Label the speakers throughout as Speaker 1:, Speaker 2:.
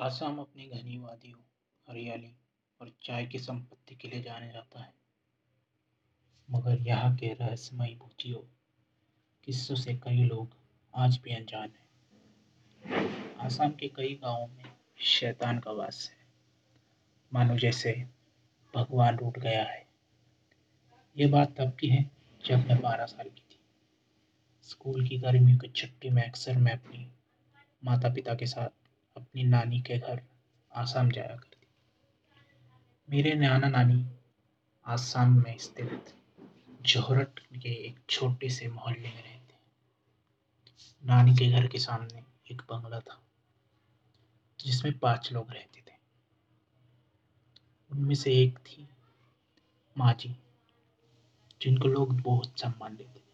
Speaker 1: आसाम अपनी घनी वादियों, हरियाली और चाय की संपत्ति के लिए जाने जाता है। मगर यहाँ के रहस्यमयी भूतियों किस्सों से कई लोग आज भी अनजान हैं। आसाम के कई गाँवों में शैतान का वास है। मानो जैसे भगवान रूठ गया है। ये बात तब की है जब मैं बारह साल की थी। स्कूल की गर्मियों की छुट्टी में अक्सर मैं अपनी माता पिता के साथ अपनी नानी के घर आसाम जाया करती। मेरे नाना नानी आसाम में स्थित जोहरट के एक छोटे से मोहल्ले में रहते नानी के घर के सामने एक बंगला था, जिसमें पाँच लोग रहते थे। उनमें से एक थी माँ जी जिनको लोग बहुत सम्मान देते थे।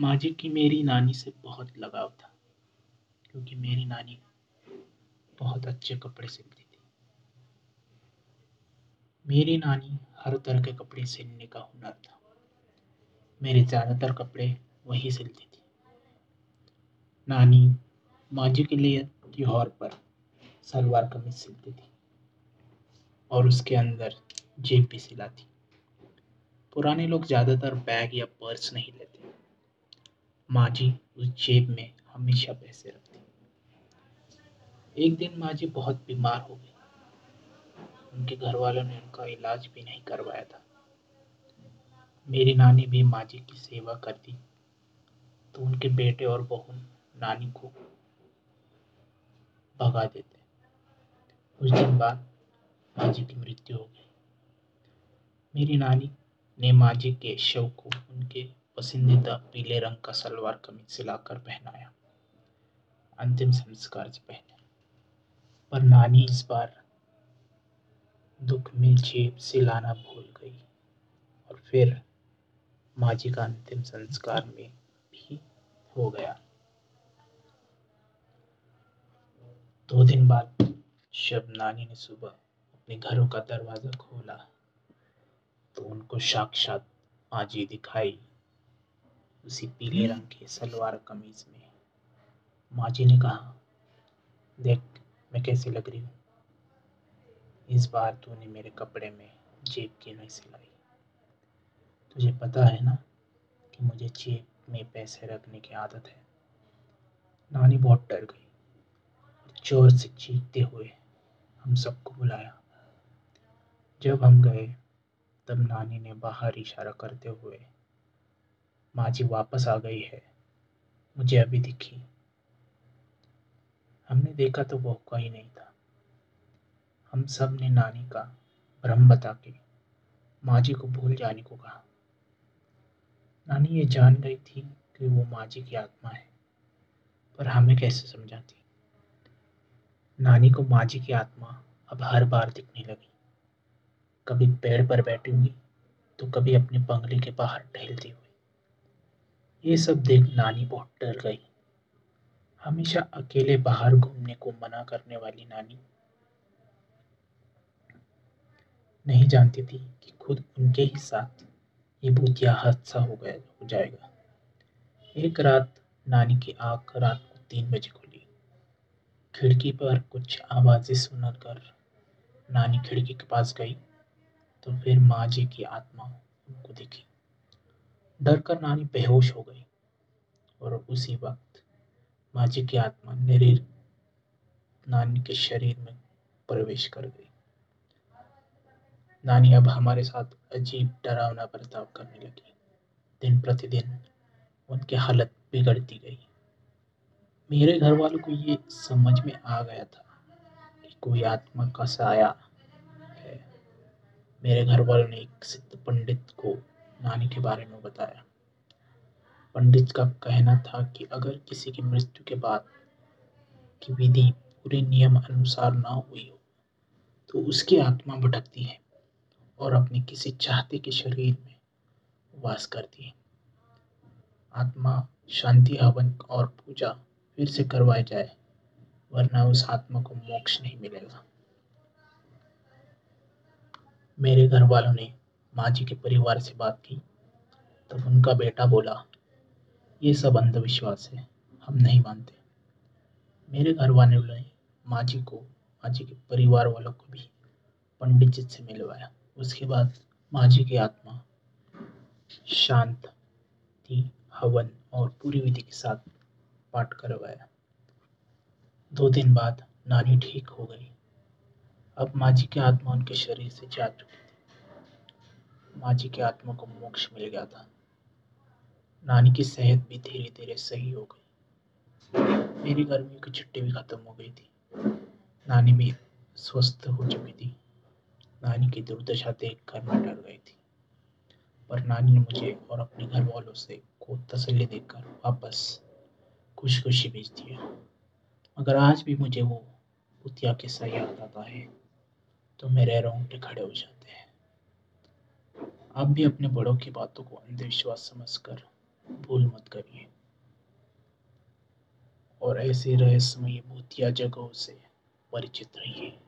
Speaker 1: माँ जी की मेरी नानी से बहुत लगाव था। क्योंकि मेरी नानी बहुत अच्छे कपड़े सिलती थी। मेरी नानी हर तरह के कपड़े सिलने का हुनर था। मेरे ज़्यादातर कपड़े वही सिलती थी। नानी माजी के लिए त्योहार पर सलवार कमीज सिलती थी और उसके अंदर जेब भी सिलाती। पुराने लोग ज़्यादातर बैग या पर्स नहीं लेते। माँ जी उस जेब में हमेशा पैसे रखती। एक दिन माँ जी बहुत बीमार हो गई। उनके घर वालों ने उनका इलाज भी नहीं करवाया था। मेरी नानी भी माँ जी की सेवा करती तो उनके बेटे और बहू नानी को भगा देते। कुछ दिन बाद माँ जी की मृत्यु हो गई। मेरी नानी ने माँ जी के शव को उनके पसंदीदा पीले रंग का सलवार कमीज सिलाकर पहनाया। अंतिम संस्कार से पहने। पर नानी इस बार दुख में जेब से लाना भूल गई और फिर माँ जी का अंतिम संस्कार में भी हो गया। दो दिन बाद जब नानी ने सुबह अपने घरों का दरवाज़ा खोला तो उनको साक्षात माँ जी दिखाई। उसी पीले रंग के सलवार कमीज में माँ जी ने कहा, देख मैं कैसी लग रही हूँ? इस बार तूने मेरे कपड़े में जेब क्यों नहीं सिलाई? तुझे पता है ना कि मुझे जेब में पैसे रखने की आदत है। नानी बहुत डर गई ज़ोर से चीखते हुए हम सबको बुलाया। जब हम गए, तब नानी ने बाहर इशारा करते हुए, माँ जी वापस आ गई है। मुझे अभी दिखी। हमने देखा तो वो कोई नहीं था। हम सबने नानी का भ्रम बता के माँ जी को भूल जाने को कहा। नानी ये जान गई थी कि वो माँ जी की आत्मा है, पर हमें कैसे समझाती? नानी को माँ जी की आत्मा अब हर बार दिखने लगी। कभी पेड़ पर बैठी हुई तो कभी अपने बंगले के बाहर टहलती हुई। ये सब देख नानी बहुत डर गई। हमेशा अकेले बाहर घूमने को मना करने वाली नानी। नहीं जानती थी कि खुद उनके ही साथ ये भूतिया हादसा हो गया, हो जाएगा। एक रात नानी की आँख रात को तीन बजे खुली। खिड़की पर कुछ आवाज़ें सुनकर नानी खिड़की के पास गई तो फिर माँ जी की आत्मा उनको दिखी। डर कर नानी बेहोश हो गई और उसी वक्त माजी की आत्मा मेरे नानी के शरीर में प्रवेश कर गई। नानी अब हमारे साथ अजीब डरावना बर्ताव करने लगी। दिन प्रतिदिन उनकी हालत बिगड़ती गई। मेरे घर वालों को ये समझ में आ गया था कि कोई आत्मा का साया है। मेरे घर वालों ने एक सिद्ध पंडित को नानी के बारे में बताया। पंडित का कहना था कि अगर किसी की मृत्यु के बाद की विधि पूरे नियम अनुसार ना हुई हो तो उसकी आत्मा भटकती है और अपने किसी चाहते के शरीर में वास करती है। आत्मा, शांति, हवन और पूजा फिर से करवाई जाए, वरना उस आत्मा को मोक्ष नहीं मिलेगा। मेरे घर वालों ने माँ जी के परिवार से बात की, तब उनका बेटा बोला ये सब अंधविश्वास है। हम नहीं मानते। मेरे घर वालों ने माँ जी को माँ जी के परिवार वालों को भी पंडित जी से मिलवाया। उसके बाद माँ जी की आत्मा शांत थी, हवन और पूरी विधि के साथ पाठ करवाया। दो दिन बाद नानी ठीक हो गई। अब माँ जी की आत्मा उनके शरीर से जा चुकी थी। माँ जी की आत्मा को मोक्ष मिल गया था। नानी की सेहत भी धीरे धीरे सही हो गई। मेरी गर्मियों की छुट्टी भी खत्म हो गई थी। नानी भी स्वस्थ हो चुकी थी। नानी की दुर्दशा देख कर मैं डर गई थी। पर नानी ने मुझे और अपने घर वालों से को तसल्ली देकर वापस खुश खुशी भेज दिया। मगर आज भी मुझे वो पुतिया किस्सा याद आता है तो मेरे रोंगटे खड़े हो जाते हैं। आप भी अपने बड़ों की बातों को अंधविश्वास समझकर भूल मत करिए। और ऐसे रहस्यमय भूतिया जगहों से परिचित रहिए।